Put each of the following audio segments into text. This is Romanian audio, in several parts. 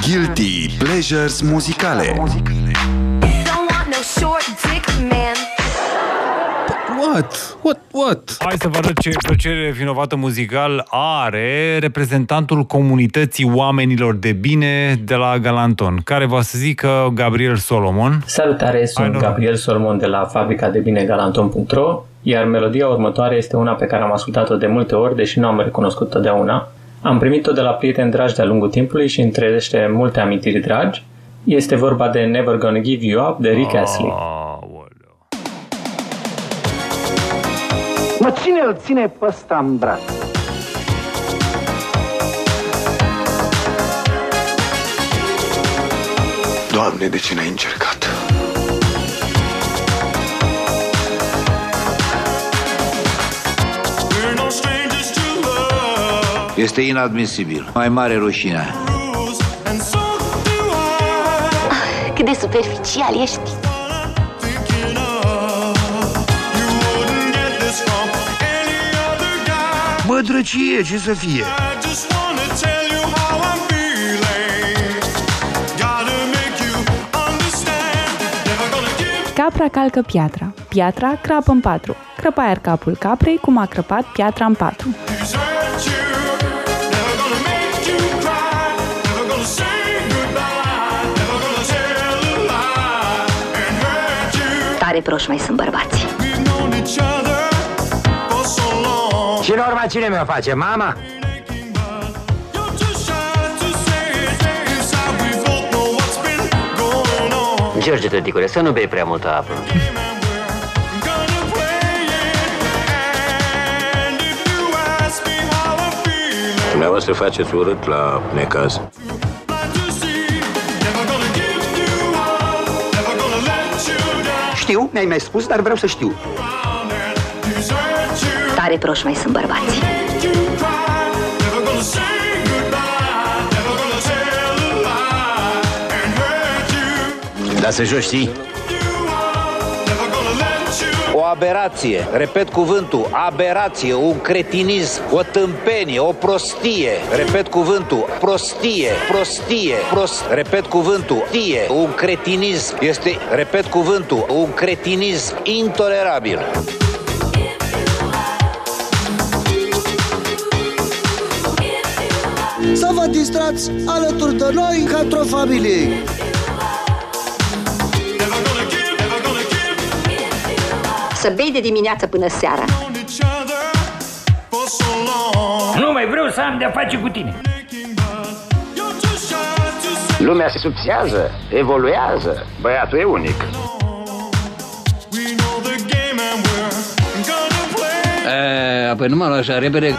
Guilty Pleasures muzicale Don't want no short dick man. What? What? What? Hai să vă arăt ce plăcere vinovată muzical are reprezentantul comunității oamenilor de bine de la Galanton, care va să zică Gabriel Solomon. Salutare, sunt noroc. Gabriel Solomon de la fabrica de bine galanton.ro iar melodia următoare este una pe care am ascultat-o de multe ori, deși nu am recunoscut totdeauna. Am primit-o de la prieteni dragi de-a lungul timpului și îmi trezește multe amintiri dragi. Este vorba de Never Gonna Give You Up de Rick Astley. Aoleu. Mă, cine îl ține pe ăsta în braț? Doamne, de ce n-ai încercat? Este inadmisibil. Mai mare rușine. Cât de superficial ești. Bă, drăcie, ce să fie? Capra calcă piatra, piatra crapă în patru, crăpa iar capul caprei cum a crăpat piatra în patru. Tare proști mai sunt bărbații. Și în urma cine mi-o face? Mama? George Tăticule, să nu bei prea multă apă. Dumneavoastră faceți urât la necaz. Știu, mi-ai mai spus, dar vreau să știu. Tare proști mai sunt bărbații. Dar să joci, știi? O aberație, repet cuvântul, aberație, un cretinism, o tâmpenie, o prostie, repet cuvântul, prostie, prostie, prost, repet cuvântul, tie, un cretinism, este, repet cuvântul, un cretinism intolerabil. Să vă distrați alături de noi ca într-o familie. Să bei de dimineață până seara. Nu mai vreau să am de-a face cu tine. Lumea se subțiază, evoluează. Băiatul e unic. E, apoi nu mă lua așa repede.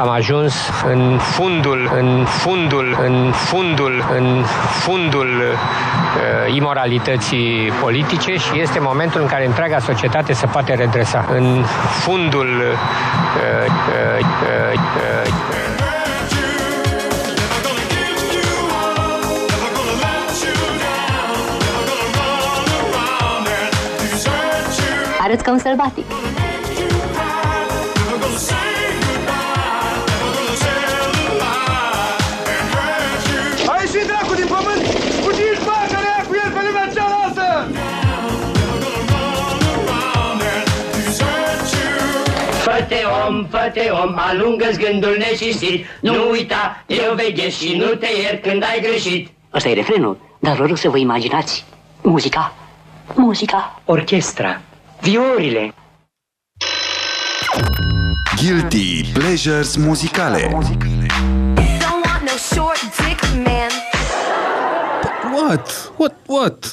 Am ajuns în fundul, în fundul, în fundul, în fundul uh, imoralității politice și este momentul în care întreaga societate se poate redresa. În fundul uh, uh, uh, uh, Arăți ca un sălbatic. Fă-te om, fă-te om, alungă-ți gândul necistit. Nu uita, eu veghez și nu te iert când ai greșit. Asta e refrenul, dar vă rog să vă imaginați muzica. Muzica. orchestra, viorile. Guilty Pleasures muzicale Don't want no short dick man. What? What? What?